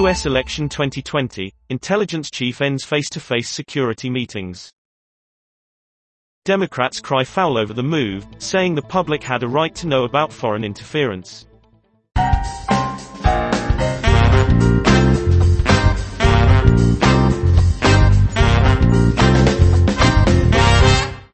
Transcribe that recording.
U.S. election 2020, intelligence chief ends face-to-face security meetings. Democrats cry foul over the move, saying the public had a right to know about foreign interference.